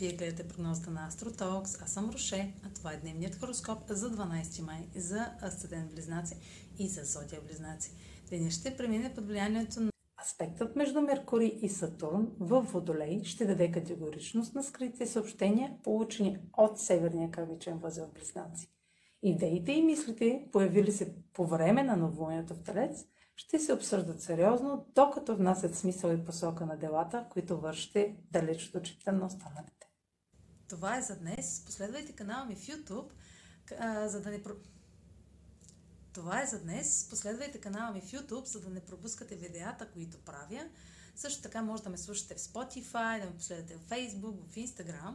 Вие гледате прогнозата на Астротокс. Аз съм Роше, а това е дневният хороскоп за 12 май за Асцендент Близнаци и за Зодия Близнаци. Деня ще премине под влиянието на Аспектът между Меркурий и Сатурн в Водолей ще даде категоричност на скритите съобщения, получени от Северния кърмичен възел Близнаци. Идеите и мислите, появили се по време на новолунието в Телец, ще се обсъждат сериозно, докато внасят смисъл и посока на делата, които вършите далеч от очите на останалите. Това е за днес. Последвайте канала ми в YouTube, за да не... Това е за днес. Последвайте канала ми в YouTube, за да не пропускате видеята, които правя. Също така може да ме слушате в Spotify, да ме последвате в Facebook, в Instagram.